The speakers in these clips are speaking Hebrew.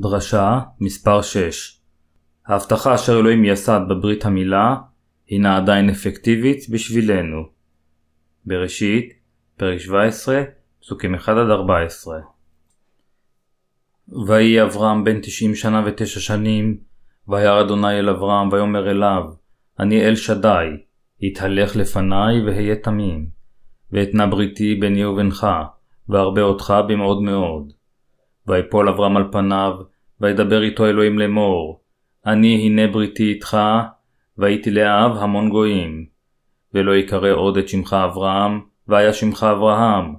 דרשה מספר 6 ההבטחה אשר אלוהים יסד בברית המילה הינה עדיין אפקטיבית בשבילנו. בראשית, פרק 17, פסוקים 1-14 ויהי אברהם בן תשעים שנה ותשע שנים, וירא אדוני אל אברהם ויאמר אליו, אני אל שדי, התהלך לפניי והיה תמים, ואתנה בריתי ביני ובינך, וארבה אותך במאוד מאוד. ויפול אברהם על פניו, וידבר איתו אלוהים לאמור, אני הנה בריתי איתך, והייתי לאב המון גויים. ולא יקרא עוד את שמך אברהם, והיה שמך אברהם,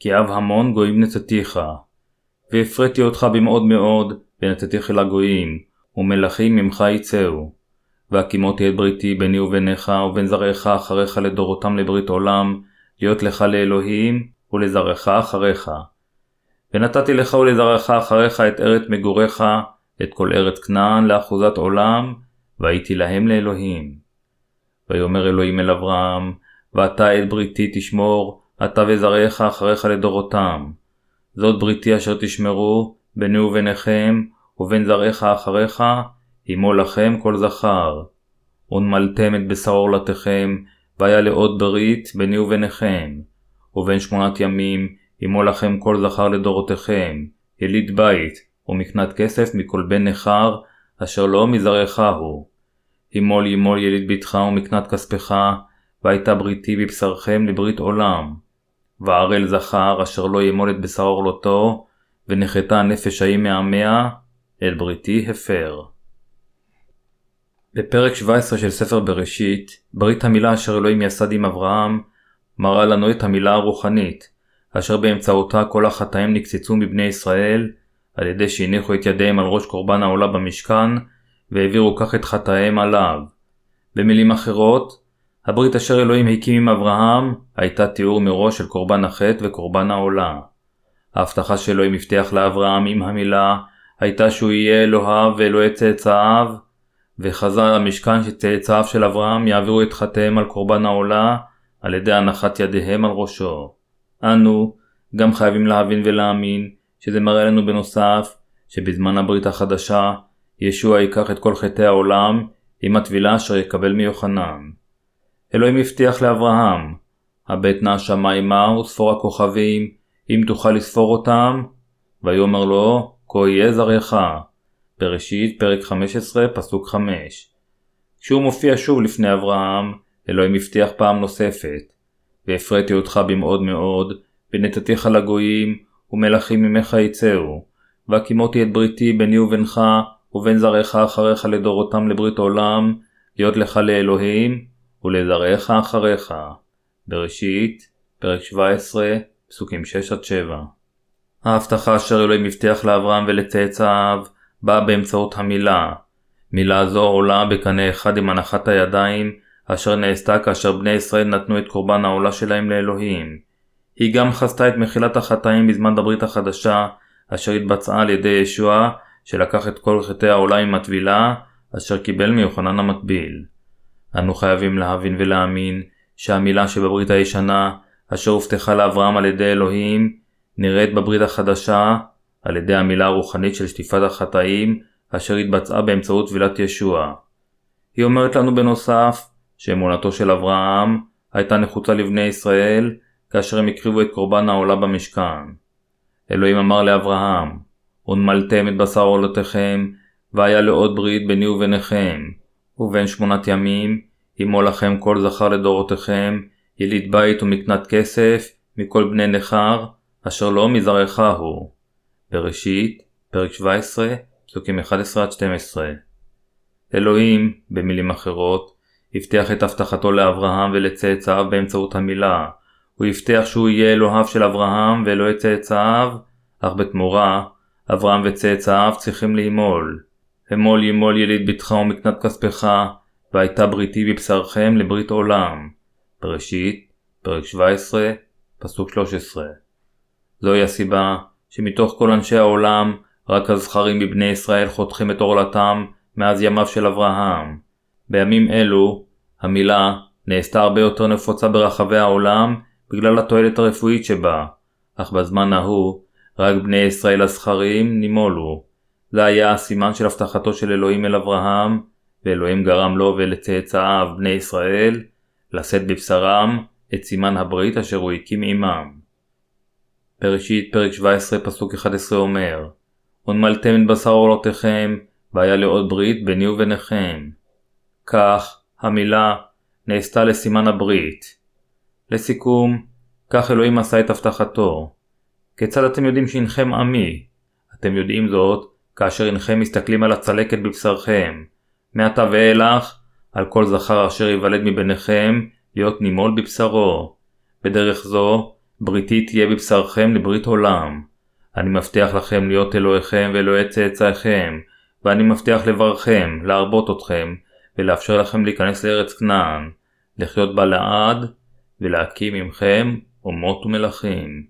כי אב המון גויים נתתיך. והפריתי אותך במאוד מאוד, ונתתיך אל הגויים, ומלכים ממך יצאו. והקימותי את בריתי ביני וביניך, ובין זרעך אחריך לדורותם לברית עולם, להיות לך לאלוהים, ולזרעך אחריך. ונתתי לך ולזרעך אחריך את ארץ מגוריך, את כל ארץ כנען לאחוזת עולם, והייתי להם לאלוהים. ויאמר אלוהים אל אברהם, ואתה את בריתי תשמור, אתה וזרעך אחריך לדורותם. זאת בריתי אשר תשמרו, ביני וביניכם, ובין זרעך אחריך, עמו לכם כל זכר. ונמלתם את בשר עורלתכם, והיה לעוד ברית ביני וביניכם. ובין שמונת ימים, עמו לכם כל זכר לדורותיכם, יליד בית, ומקנת כסף מכל בן נכר, אשר לא מזרעך הוא. ימול ימול יליד ביתך ומקנת כספך, והייתה בריתי בבשרכם לברית עולם. וערל זכר אשר לא ימול את בשר עורלותו, ונחתה נפש ההיא מעמיה, אל בריתי הפר. בפרק 17 של ספר בראשית, ברית המילה אשר אלוהים יסד עם אברהם, מראה לנו את המילה הרוחנית, אשר באמצעותה כל החטאים נקצצו מבני ישראל, על ידי שהניחו את ידיהם על ראש קורבן העולה במשכן, והעבירו כך את חטאיהם עליו. במילים אחרות, הברית אשר אלוהים הקים עם אברהם, הייתה תיאור מראש של קורבן החטא וקורבן העולה. ההבטחה שאלוהים הבטיח לאברהם עם המילה, הייתה שהוא יהיה אלוהיו ואלוהי צאצאיו, וחזר המשכן שצאצאיו של אברהם יעבירו את חטאיהם על קורבן העולה, על ידי הנחת ידיהם על ראשו. אנו גם חייבים להבין ולהאמין שזה מראה לנו בנוסף שבזמן הברית החדשה ישוע ייקח את כל חטאי העולם עם הטבילה אשר יקבל מיוחנן. אלוהים הבטיח לאברהם, הבט נא השמיימה וספור הכוכבים, אם תוכל לספור אותם, ויאמר לו, כה יהיה זרעך. בראשית, פרק 15, פסוק 5. כשהוא מופיע שוב לפני אברהם, אלוהים הבטיח פעם נוספת, והפריתי אותך במאוד מאוד, ונתתיך לגויים, ומלכים ממך יצאו. והקימותי את בריתי ביני ובינך, ובין זרעך אחריך לדורותם לברית עולם, להיות לך לאלוהים, ולזרעך אחריך. בראשית, פרק 17, פסוקים 6-7. ההבטחה אשר אלוהים הבטיח לאברהם ולצאצאיו, באה באמצעות המילה. מילה זו עולה בקנה אחד עם הנחת הידיים, אשר נעשתה כאשר בני ישראל נתנו את קורבן העולה שלהם לאלוהים. היא גם חזתה את מחילת החטאים בזמן הברית החדשה, אשר התבצעה על ידי ישוע, שלקח את כל חטאי העולה עם הטבילה, אשר קיבל מיוחנן המטביל. אנו חייבים להבין ולהאמין שהמילה שבברית הישנה, אשר הובטחה לאברהם על ידי אלוהים, נראית בברית החדשה על ידי המילה הרוחנית של שטיפת החטאים, אשר התבצעה באמצעות טבילת ישוע. היא אומרת לנו בנוסף, שאמונתו של אברהם הייתה נחוצה לבני ישראל כאשר הם הקריבו את קורבן העולה במשכן. אלוהים אמר לאברהם, ונמלתם את בשר עולתכם, והיה לעוד ברית ביני וביניכם, ובין שמונת ימים, עמו לכם כל זכר לדורותיכם, יליד בית ומקנת כסף, מכל בני נכר, אשר לא מזרעך הוא. בראשית, פרק 17, פסוקים 11-12. אלוהים, במילים אחרות, הבטיח את הבטחתו לאברהם ולצאצאיו באמצעות המילה. הוא הבטיח שהוא יהיה אלוהיו של אברהם ואלוהי צאצאיו, אך בתמורה, אברהם וצאצאיו צריכים לימול. אמול ימול יליד ביתך ומקנת כספך, והייתה בריתי בבשרכם לברית עולם. בראשית, פרק 17, פסוק 13. זוהי הסיבה שמתוך כל אנשי העולם, רק הזכרים מבני ישראל חותכים את עורלתם מאז ימיו של אברהם. בימים אלו, המילה נעשתה הרבה יותר נפוצה ברחבי העולם בגלל התועלת הרפואית שבה, אך בזמן ההוא, רק בני ישראל הזכרים נימולו, זה היה הסימן של הבטחתו של אלוהים אל אברהם, ואלוהים גרם לו ולצאצאיו בני ישראל לשאת בבשרם את סימן הברית אשר הוא הקים עמם. בראשית פרק 17 פסוק 11 אומר ונמלתם את בשר עולותיכם והיה לעוד ברית ביני וביניכם. כך המילה נעשתה לסימן הברית. לסיכום, כך אלוהים עשה את הבטחתו. כיצד אתם יודעים שהנכם עמי? אתם יודעים זאת כאשר הנכם מסתכלים על הצלקת בבשרכם. מעתה ואילך, על כל זכר אשר ייוולד מביניכם, להיות נימול בבשרו. בדרך זו, בריתי תהיה בבשרכם לברית עולם. אני מבטיח לכם להיות אלוהיכם ואלוהי צאצאיכם, ואני מבטיח לברכם, להרבות אתכם, ולאפשר לכם להיכנס לארץ כנען, לחיות בה לעד, ולהקים עמכם אומות ומלכים.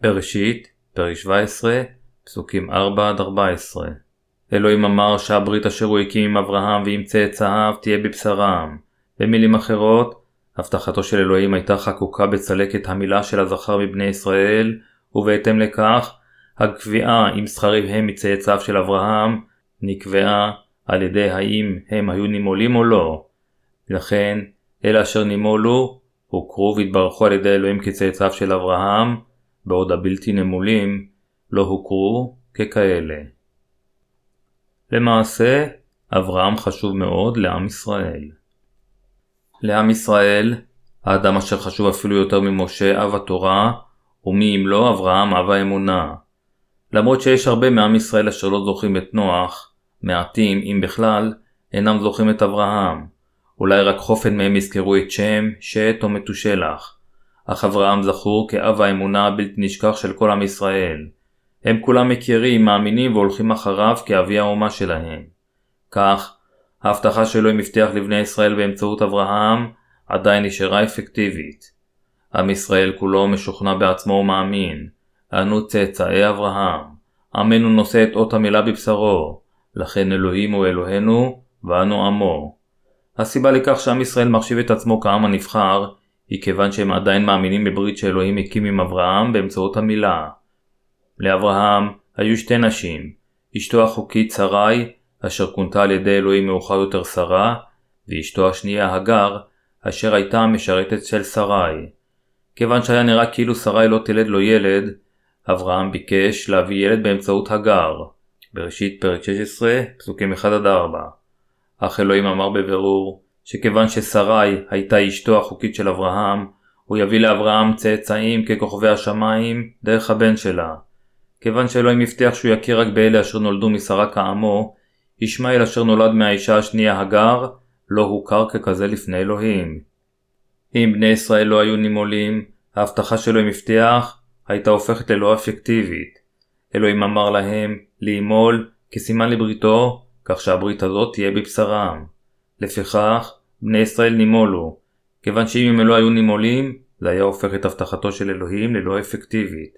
בראשית, פרק 17, פסוקים 4-14 אלוהים אמר שהברית אשר הוא הקים עם אברהם ועם צאצאיו תהיה בבשרם. במילים אחרות, הבטחתו של אלוהים הייתה חקוקה בצלקת המילה של הזכר מבני ישראל, ובהתאם לכך, הקביעה אם זכרים מצאצאיו של אברהם, נקבעה על ידי האם הם היו נימולים או לא. לכן, אלה אשר נימולו, הוכרו והתברכו על ידי אלוהים כצאצאיו של אברהם, בעוד הבלתי נמולים לא הוכרו ככאלה. למעשה, אברהם חשוב מאוד לעם ישראל. לעם ישראל, האדם אשר חשוב אפילו יותר ממשה אב התורה, ומי אם לא אברהם אב האמונה. למרות שיש הרבה מעם ישראל אשר לא זוכרים את נוח, מעטים, אם בכלל, אינם זוכרים את אברהם. אולי רק חופן מהם יזכרו את שם, שת או מתושלח. אך אברהם זכור כאב האמונה הבלתי נשכח של כל עם ישראל. הם כולם מכירים, מאמינים והולכים אחריו כאבי האומה שלהם. כך, ההבטחה שלו עם הבטיח לבני ישראל באמצעות אברהם עדיין נשארה אפקטיבית. עם ישראל כולו משוכנע בעצמו ומאמין, אנו צאצאי אברהם, עמנו נושא את אות המילה בבשרו, לכן אלוהים הוא אלוהינו ואנו עמו. הסיבה לכך שעם ישראל מחשיב את עצמו כעם הנבחר, היא כיוון שהם עדיין מאמינים בברית שאלוהים הקים עם אברהם באמצעות המילה. לאברהם היו שתי נשים, אשתו החוקית שרי, אשר כונתה על ידי אלוהים מאוחר יותר שרה, ואשתו השנייה הגר, אשר הייתה המשרתת של שרי. כיוון שהיה נראה כאילו שרי לא תלד לו ילד, אברהם ביקש להביא ילד באמצעות הגר. בראשית פרק 16, פסוקים 1-4. אך אלוהים אמר בבירור, שכיוון ששרי הייתה אשתו החוקית של אברהם, הוא יביא לאברהם צאצאים ככוכבי השמיים דרך הבן שלה. כיוון שאלוהים הבטיח שהוא יכיר רק באלה אשר נולדו משרה כעמו, ישמעאל אשר נולד מהאישה השנייה הגר, לא הוכר ככזה לפני אלוהים. אם בני ישראל לא היו נימולים, ההבטחה שאלוהים הבטיח הייתה הופכת ללא אפקטיבית. אלוהים אמר להם לימול כסימן לבריתו, כך שהברית הזאת תהיה בבשרם. לפיכך, בני ישראל נימולו, כיוון שאם הם לא היו נימולים, זה היה הופך את הבטחתו של אלוהים ללא אפקטיבית.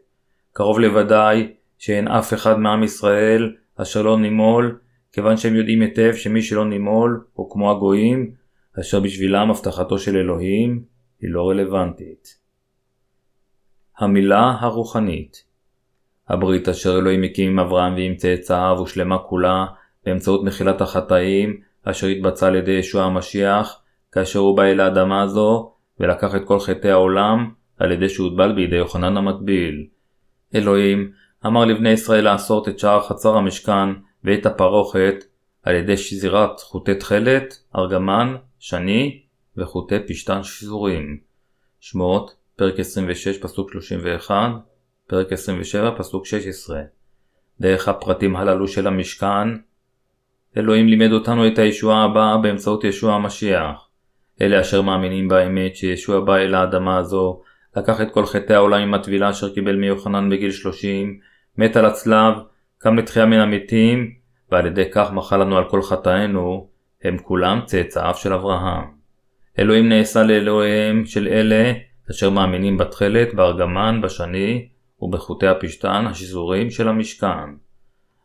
קרוב לוודאי שאין אף אחד מעם ישראל אשר לא נימול, כיוון שהם יודעים היטב שמי שלא נימול הוא כמו הגויים, אשר בשבילם הבטחתו של אלוהים היא לא רלוונטית. המילה הרוחנית הברית אשר אלוהים הקים עם אברהם ועם צאצאיו הושלמה כולה באמצעות מחילת החטאים אשר התבצעה על ידי ישוע המשיח כאשר הוא בא אל האדמה הזו ולקח את כל חטאי העולם על ידי שהוטבל בידי יוחנן המטביל. אלוהים אמר לבני ישראל לעשות את שער חצר המשכן ואת הפרוכת על ידי שזירת חוטי תכלת, ארגמן, שני וחוטי פשתן שזורים. שמות, פרק 26 פסוק 31, פרק 27 פסוק 16. דרך הפרטים הללו של המשכן, אלוהים לימד אותנו את הישועה הבאה באמצעות ישוע המשיח. אלה אשר מאמינים באמת שישוע בא אל האדמה הזו לקח את כל חטאי העולם עם הטבילה אשר קיבל מיוחנן בגיל 30, מת על הצלב, קם לתחייה מן המתים, ועל ידי כך מחל לנו על כל חטאינו, הם כולם צאצאיו של אברהם. אלוהים נעשה לאלוהיהם של אלה אשר מאמינים בתכלת, בארגמן, בשני ובחוטי הפשתן השזורים של המשכן.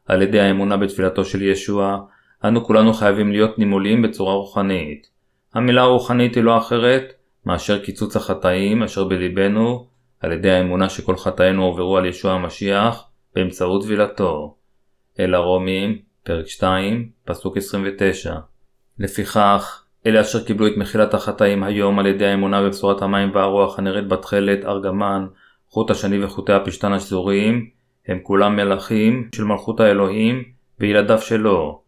על ידי האמונה בתפילתו של ישוע, אנו כולנו חייבים להיות נימולים בצורה רוחנית. המילה רוחנית היא לא אחרת מאשר קיצוץ החטאים אשר בלבנו על ידי האמונה שכל חטאינו עוברו על ישוע המשיח באמצעות טבילתו. אל הרומים, פרק 2, פסוק 29. לפיכך, אלה אשר קיבלו את מחילת החטאים היום על ידי האמונה בבשורת המים והרוח הנראית בתכלת, ארגמן, חוט השני וחוטי הפשתן השזוריים, הם כולם מלכים של מלכות האלוהים וילדיו שלו.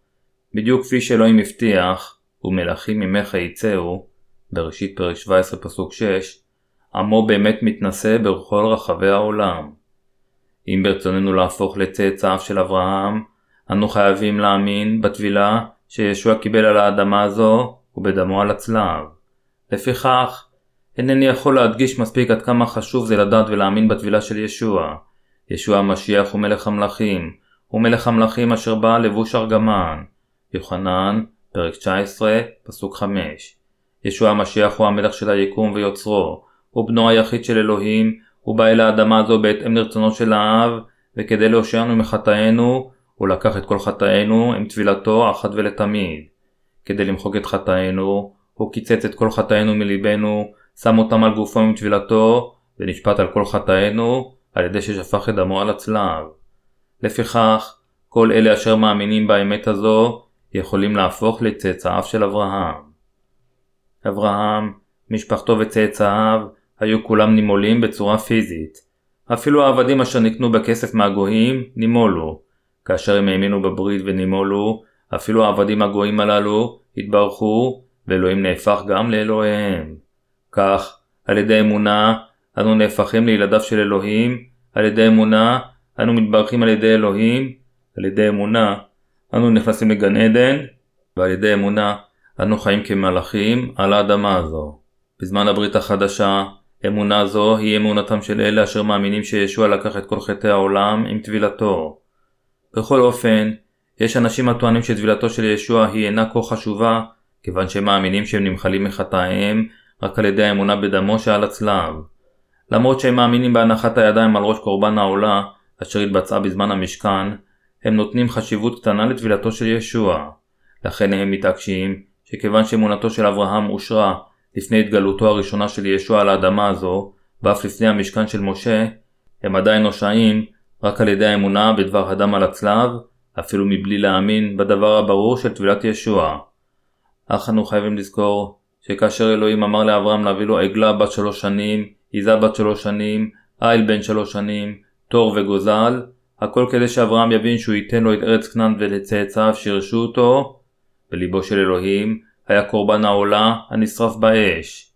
בדיוק כפי שאלוהים הבטיח, ומלכים ממך יצאו, בראשית פרק 17 פסוק 6, עמו באמת מתנשא בכל רחבי העולם. אם ברצוננו להפוך לצאצאיו של אברהם, אנו חייבים להאמין בטבילה שישוע קיבל על האדמה הזו ובדמו על הצלב. לפיכך, אינני יכול להדגיש מספיק עד כמה חשוב זה לדעת ולהאמין בטבילה של ישוע. ישוע המשיח הוא מלך המלכים, הוא מלך המלכים אשר בא לבוש ארגמן. יוחנן, פרק 19, פסוק 5. ישוע המשיח הוא המלך של היקום ויוצרו, הוא בנו היחיד של אלוהים, הוא בא אל האדמה הזו בהתאם לרצונו של האב, וכדי להושיענו מחטאינו, הוא לקח את כל חטאינו עם טבילתו אחת ולתמיד. כדי למחוק את חטאינו, הוא קיצץ את כל חטאינו מליבנו, שם אותם על גופו עם טבילתו, ונשפט על כל חטאינו, על ידי ששפך את דמו על הצלב. לפיכך, כל אלה אשר מאמינים באמת הזו, יכולים להפוך לצאצאיו של אברהם. אברהם, משפחתו וצאצאיו, היו כולם נימולים בצורה פיזית. אפילו העבדים אשר נקנו בכסף מהגויים, נימולו. כאשר הם האמינו בברית ונימולו, אפילו העבדים הגויים הללו התברכו, ואלוהים נהפך גם לאלוהיהם. כך, על ידי אמונה, אנו נהפכים לילדיו של אלוהים, על ידי אמונה, אנו מתברכים על ידי אלוהים, על ידי אמונה, אנו נכנסים לגן עדן, ועל ידי אמונה, אנו חיים כמלאכים על האדמה הזו. בזמן הברית החדשה, אמונה זו היא אמונתם של אלה אשר מאמינים שישוע לקח את כל חטאי העולם עם טבילתו. בכל אופן, יש אנשים הטוענים שטבילתו של ישוע היא אינה כה חשובה, כיוון שהם מאמינים שהם נמחלים מחטאיהם רק על ידי האמונה בדמו שעל הצלב. למרות שהם מאמינים בהנחת הידיים על ראש קורבן העולה, אשר התבצעה בזמן המשכן, הם נותנים חשיבות קטנה לטבילתו של ישוע. לכן הם מתעקשים שכיוון שאמונתו של אברהם אושרה לפני התגלותו הראשונה של ישוע על האדמה הזו, ואף לפני המשכן של משה, הם עדיין נושעים רק על ידי האמונה בדבר הדם על הצלב, אפילו מבלי להאמין בדבר הברור של טבילת ישוע. אך אנו חייבים לזכור שכאשר אלוהים אמר לאברהם להביא לו עגלה בת שלוש שנים, עיזה בת שלוש שנים, איל בן שלוש שנים, תור וגוזל, הכל כדי שאברהם יבין שהוא ייתן לו את ארץ כנען ולצאצאיו שירשו אותו, בליבו של אלוהים היה קורבן העולה הנשרף באש.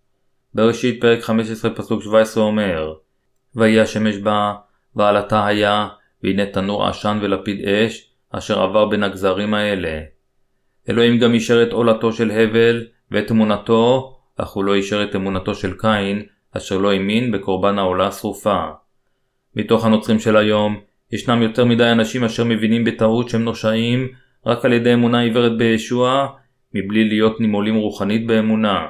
בראשית פרק 15 פסוק 17 אומר ויהי השמש בה, ועלתה היה, והנה תנור עשן ולפיד אש, אשר עבר בין הגזרים האלה. אלוהים גם אישר את עולתו של הבל, ואת אמונתו, אך הוא לא אישר את אמונתו של קין, אשר לא האמין בקורבן העולה השרופה. מתוך הנוצרים של היום, ישנם יותר מדי אנשים אשר מבינים בטעות שהם נושעים רק על ידי אמונה עיוורת בישוע, מבלי להיות נימולים רוחנית באמונה.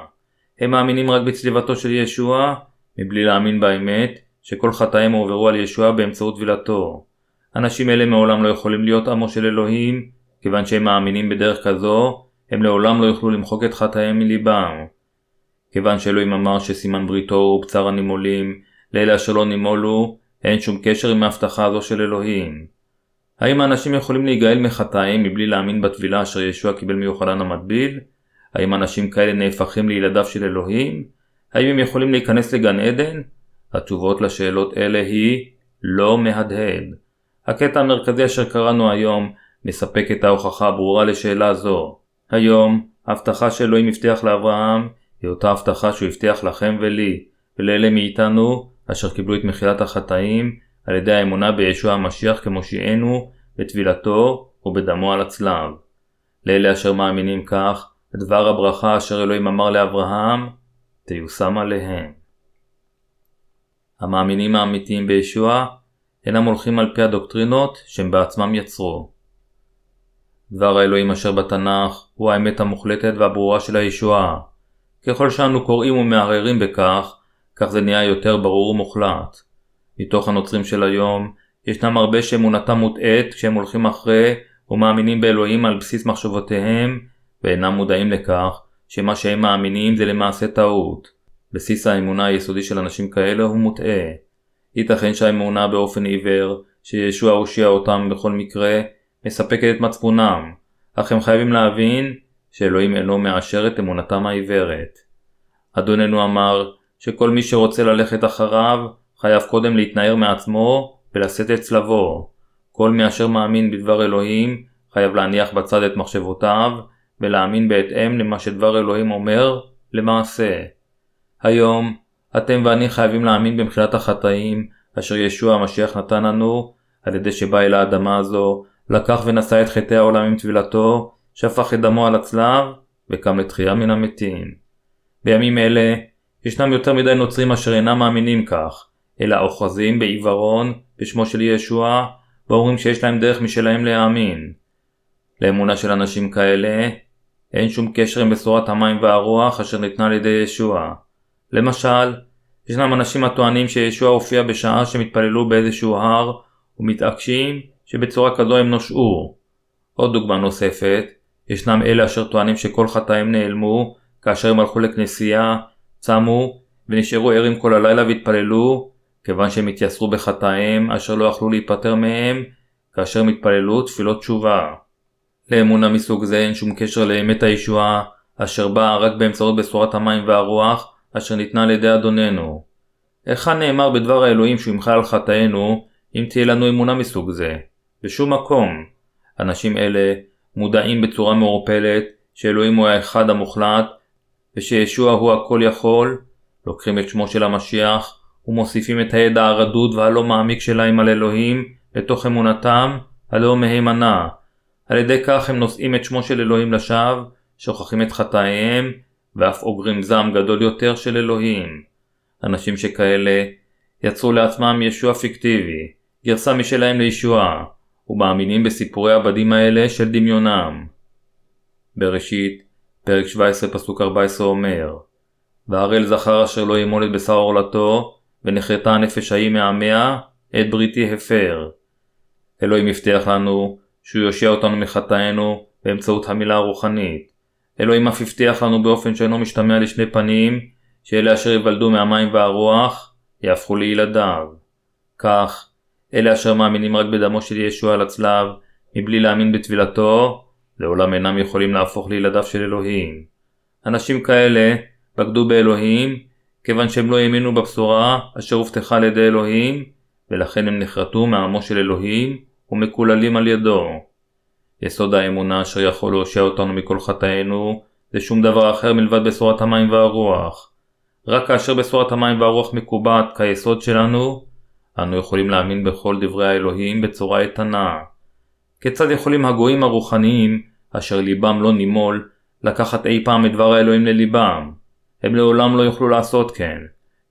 הם מאמינים רק בצליבתו של ישוע, מבלי להאמין באמת, שכל חטאיהם הועברו על ישוע באמצעות טבילתו. אנשים אלה מעולם לא יכולים להיות עמו של אלוהים, כיוון שהם מאמינים בדרך כזו, הם לעולם לא יוכלו למחוק את חטאיהם מליבם. כיוון שאלוהים אמר שסימן בריתו הוא בצר הנימולים, לאלה אשר לא נימולו, אין שום קשר עם ההבטחה הזו של אלוהים. האם האנשים יכולים להיגאל מחטאים מבלי להאמין בטבילה אשר ישוע קיבל מיוחנן המטביל? האם אנשים כאלה נהפכים לילדיו של אלוהים? האם הם יכולים להיכנס לגן עדן? התשובות לשאלות אלה היא לא מהדהד. הקטע המרכזי אשר קראנו היום מספק את ההוכחה הברורה לשאלה זו. היום, ההבטחה שאלוהים הבטיח לאברהם היא אותה הבטחה שהוא הבטיח לכם ולי, ולאלה מאיתנו אשר קיבלו את מחילת החטאים על ידי האמונה בישוע המשיח כמושיענו בטבילתו ובדמו על הצלב. לאלה אשר מאמינים כך, דבר הברכה אשר אלוהים אמר לאברהם, תיושם עליהם. המאמינים האמיתיים בישוע אינם הולכים על פי הדוקטרינות שהם בעצמם יצרו. דבר האלוהים אשר בתנ"ך הוא האמת המוחלטת והברורה של הישועה. ככל שאנו קוראים ומערערים בכך, כך זה נהיה יותר ברור ומוחלט. מתוך הנוצרים של היום, ישנם הרבה שאמונתם מוטעית כשהם הולכים אחרי ומאמינים באלוהים על בסיס מחשבותיהם, ואינם מודעים לכך שמה שהם מאמינים זה למעשה טעות. בסיס האמונה היסודי של אנשים כאלה הוא מוטעה. ייתכן שהאמונה באופן עיוור, שישוע הושיע אותם בכל מקרה, מספקת את מצפונם, אך הם חייבים להבין שאלוהים אינו מאשר את אמונתם העיוורת. אדוננו אמר שכל מי שרוצה ללכת אחריו חייב קודם להתנער מעצמו ולשאת את צלבו. כל מי אשר מאמין בדבר אלוהים חייב להניח בצד את מחשבותיו ולהאמין בהתאם למה שדבר אלוהים אומר למעשה. היום אתם ואני חייבים להאמין במחילת החטאים אשר ישוע המשיח נתן לנו על ידי שבא אל האדמה הזו, לקח ונשא את חטאי העולם עם טבילתו, שפך את דמו על הצלב וקם לתחייה מן המתים. בימים אלה ישנם יותר מדי נוצרים אשר אינם מאמינים כך, אלא אוחזים בעיוורון בשמו של ישוע ואומרים שיש להם דרך משלהם להאמין. לאמונה של אנשים כאלה אין שום קשר עם בשורת המים והרוח אשר ניתנה על ידי ישוע. למשל, ישנם אנשים הטוענים שישוע הופיע בשעה שהם התפללו באיזשהו הר ומתעקשים שבצורה כזו הם נושעו. עוד דוגמה נוספת, ישנם אלה אשר טוענים שכל חטאים נעלמו כאשר הם הלכו לכנסייה, צמו ונשארו ערים כל הלילה והתפללו כיוון שהם התייסרו בחטאיהם אשר לא יכלו להיפטר מהם כאשר הם התפללו תפילות תשובה. לאמונה מסוג זה אין שום קשר לאמת הישועה אשר באה רק באמצעות בשורת המים והרוח אשר ניתנה על ידי אדוננו. היכן נאמר בדבר האלוהים שהוא ימחה על חטאינו אם תהיה לנו אמונה מסוג זה? בשום מקום. אנשים אלה מודעים בצורה מעורפלת שאלוהים הוא האחד המוחלט ושישוע הוא הכל יכול, לוקחים את שמו של המשיח ומוסיפים את הידע הרדוד והלא מעמיק שלהם על אלוהים לתוך אמונתם הלא מהימנה. על ידי כך הם נושאים את שמו של אלוהים לשווא, שוכחים את חטאיהם ואף אוגרים זעם גדול יותר של אלוהים. אנשים שכאלה יצרו לעצמם ישוע פיקטיבי, גרסה משלהם לישועה, ומאמינים בסיפורי הבדים האלה של דמיונם. בראשית, פרק 17 פסוק 14 אומר והראל זכר אשר לא ימול את בשר עורלתו, ונחרטה הנפש ההיא מעמיה, את בריתי הפר. אלוהים הבטיח לנו שהוא יושיע אותנו מחטאינו באמצעות המילה הרוחנית. אלוהים אף הבטיח לנו באופן שאינו משתמע לשני פנים, שאלה אשר יוולדו מהמים והרוח, יהפכו לילדיו. כך, אלה אשר מאמינים רק בדמו של ישוע על הצלב, מבלי להאמין בטבילתו, לעולם אינם יכולים להפוך לילדיו של אלוהים. אנשים כאלה בגדו באלוהים, כיוון שהם לא האמינו בבשורה אשר הובטחה על ידי אלוהים, ולכן הם נחרטו מעמו של אלוהים ומקוללים על ידו. יסוד האמונה אשר יכול להושיע אותנו מכל חטאינו, זה שום דבר אחר מלבד בשורת המים והרוח. רק כאשר בשורת המים והרוח מקובעת כיסוד שלנו, אנו יכולים להאמין בכל דברי האלוהים בצורה איתנה. כיצד יכולים הגויים הרוחניים, אשר ליבם לא נימול, לקחת אי פעם את דבר האלוהים לליבם? הם לעולם לא יוכלו לעשות כן,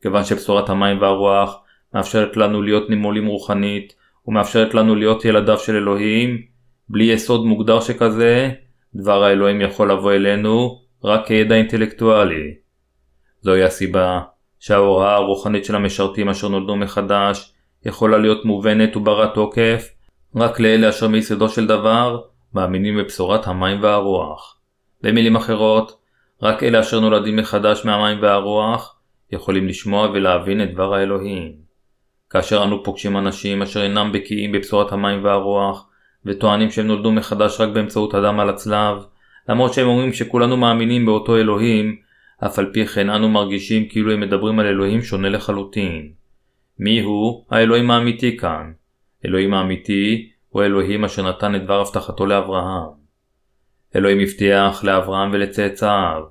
כיוון שבשורת המים והרוח מאפשרת לנו להיות נימולים רוחנית, ומאפשרת לנו להיות ילדיו של אלוהים, בלי יסוד מוגדר שכזה, דבר האלוהים יכול לבוא אלינו רק כידע אינטלקטואלי. זוהי הסיבה שההוראה הרוחנית של המשרתים אשר נולדו מחדש יכולה להיות מובנת וברת תוקף רק לאלה אשר מיסודו של דבר מאמינים בבשורת המים והרוח. במילים אחרות, רק אלה אשר נולדים מחדש מהמים והרוח יכולים לשמוע ולהבין את דבר האלוהים. כאשר אנו פוגשים אנשים אשר אינם בקיאים בבשורת המים והרוח וטוענים שהם נולדו מחדש רק באמצעות הדם על הצלב, למרות שהם אומרים שכולנו מאמינים באותו אלוהים, אף על פי כן אנו מרגישים כאילו הם מדברים על אלוהים שונה לחלוטין. מי הוא האלוהים האמיתי כאן? אלוהים האמיתי הוא אלוהים אשר נתן את דבר הבטחתו לאברהם. אלוהים הבטיח לאברהם ולצאצאיו,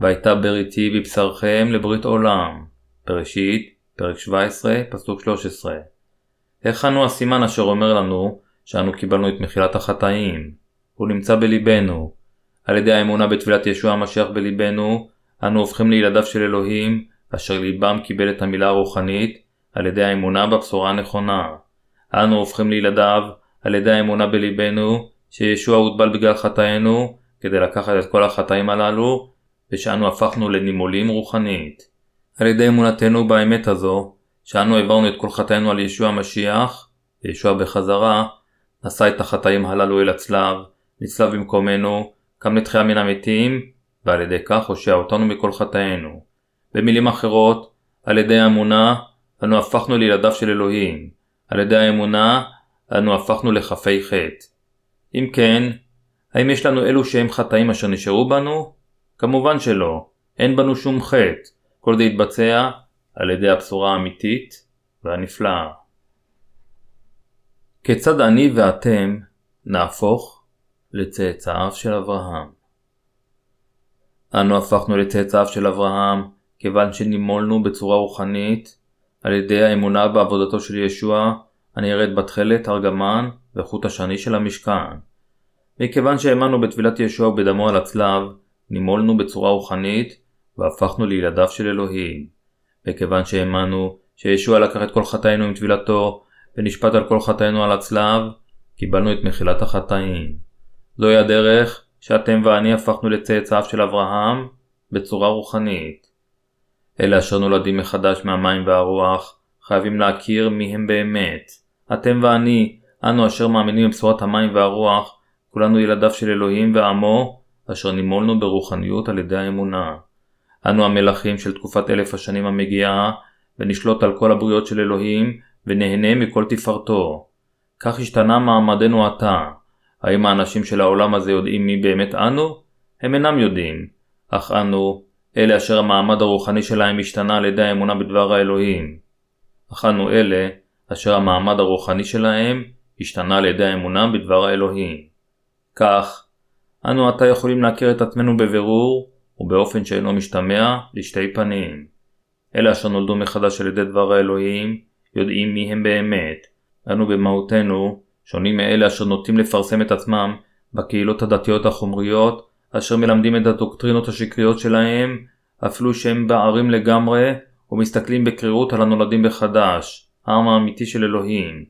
והייתה בריתי בבשרכם לברית עולם. בראשית, פרק 17, פסוק 13. היכן הוא הסימן אשר אומר לנו שאנו קיבלנו את מחילת החטאים? הוא נמצא בליבנו. על ידי האמונה בתפילת ישוע המשיח בליבנו, אנו הופכים לילדיו של אלוהים, אשר ליבם קיבל את המילה הרוחנית, על ידי האמונה בבשורה הנכונה. אנו הופכים לילדיו על ידי האמונה בליבנו, שישוע הוטבל בגלל חטאינו, כדי לקחת את כל החטאים הללו, ושאנו הפכנו לנימולים רוחנית. על ידי אמונתנו באמת הזו, שאנו העברנו את כל חטאינו על ישוע המשיח, וישוע בחזרה, נשא את החטאים הללו אל הצלב, נצלב במקומנו, קם לתחייה מן המתים, ועל ידי כך הושע אותנו מכל חטאינו. במילים אחרות, על ידי האמונה, אנו הפכנו לילדיו של אלוהים. על ידי האמונה, אנו הפכנו לכפי חטא. אם כן, האם יש לנו אלו שהם חטאים אשר נשארו בנו? כמובן שלא, אין בנו שום חטא, כל זה יתבצע על ידי הבשורה האמיתית והנפלאה. כיצד אני ואתם נהפוך לצאצאיו של אברהם? אנו הפכנו לצאצאיו של אברהם כיוון שנימולנו בצורה רוחנית על ידי האמונה בעבודתו של ישוע הנראית בתכלת, ארגמן וחוט השני של המשכן. מכיוון שהאמנו בטבילת ישוע ובדמו על הצלב, נימולנו בצורה רוחנית והפכנו לילדיו של אלוהים. מכיוון שהאמנו שישוע לקח את כל חטאינו עם טבילתו ונשפט על כל חטאינו על הצלב, קיבלנו את מחילת החטאים. זוהי הדרך שאתם ואני הפכנו לצאצאיו של אברהם בצורה רוחנית. אלה אשר נולדים מחדש מהמים והרוח, חייבים להכיר מי הם באמת. אתם ואני, אנו אשר מאמינים בבשורת המים והרוח, כולנו ילדיו של אלוהים ועמו, אשר נימולנו ברוחניות על ידי האמונה. אנו המלכים של תקופת אלף השנים המגיעה, ונשלוט על כל הבריות של אלוהים, ונהנה מכל תפארתו. כך השתנה מעמדנו עתה. האם האנשים של העולם הזה יודעים מי באמת אנו? הם אינם יודעים. אך אנו, אלה אשר המעמד הרוחני שלהם השתנה על ידי האמונה בדבר האלוהים. אך אנו אלה, אשר המעמד הרוחני שלהם השתנה על ידי האמונה בדבר האלוהים. כך, אנו עתה יכולים להכיר את עצמנו בבירור ובאופן שאינו משתמע לשתי פנים. אלה אשר נולדו מחדש על ידי דבר האלוהים יודעים מי הם באמת. אנו במהותנו שונים מאלה אשר נוטים לפרסם את עצמם בקהילות הדתיות החומריות אשר מלמדים את הדוקטרינות השקריות שלהם אפילו שהם בערים לגמרי ומסתכלים בקרירות על הנולדים בחדש, העם האמיתי של אלוהים.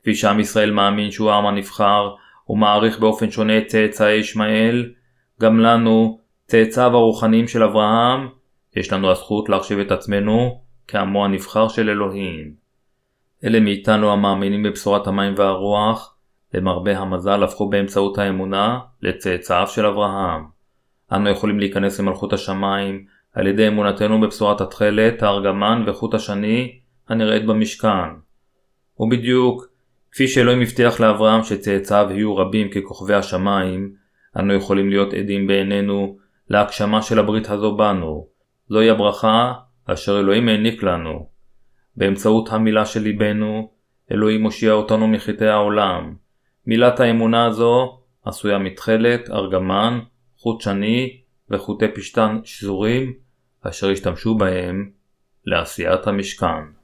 כפי שעם ישראל מאמין שהוא העם הנבחר, ומעריך באופן שונה את צאצאי ישמעאל, גם לנו, צאצאיו הרוחניים של אברהם, יש לנו הזכות להחשיב את עצמנו כעמו הנבחר של אלוהים. אלה מאיתנו המאמינים בבשורת המים והרוח, למרבה המזל הפכו באמצעות האמונה לצאצאיו של אברהם. אנו יכולים להיכנס למלכות השמיים על ידי אמונתנו בבשורת התכלת, הארגמן וחוט השני הנראית במשכן. ובדיוק, כפי שאלוהים הבטיח לאברהם שצאצאיו יהיו רבים ככוכבי השמיים, אנו יכולים להיות עדים בעינינו להגשמה של הברית הזו בנו. זוהי הברכה אשר אלוהים העניק לנו. באמצעות המילה של ליבנו, אלוהים מושיע אותנו מחטאי העולם. מילת האמונה הזו עשויה מתכלת, ארגמן, חוט שני וחוטי פשתן שזורים, אשר השתמשו בהם לעשיית המשכן.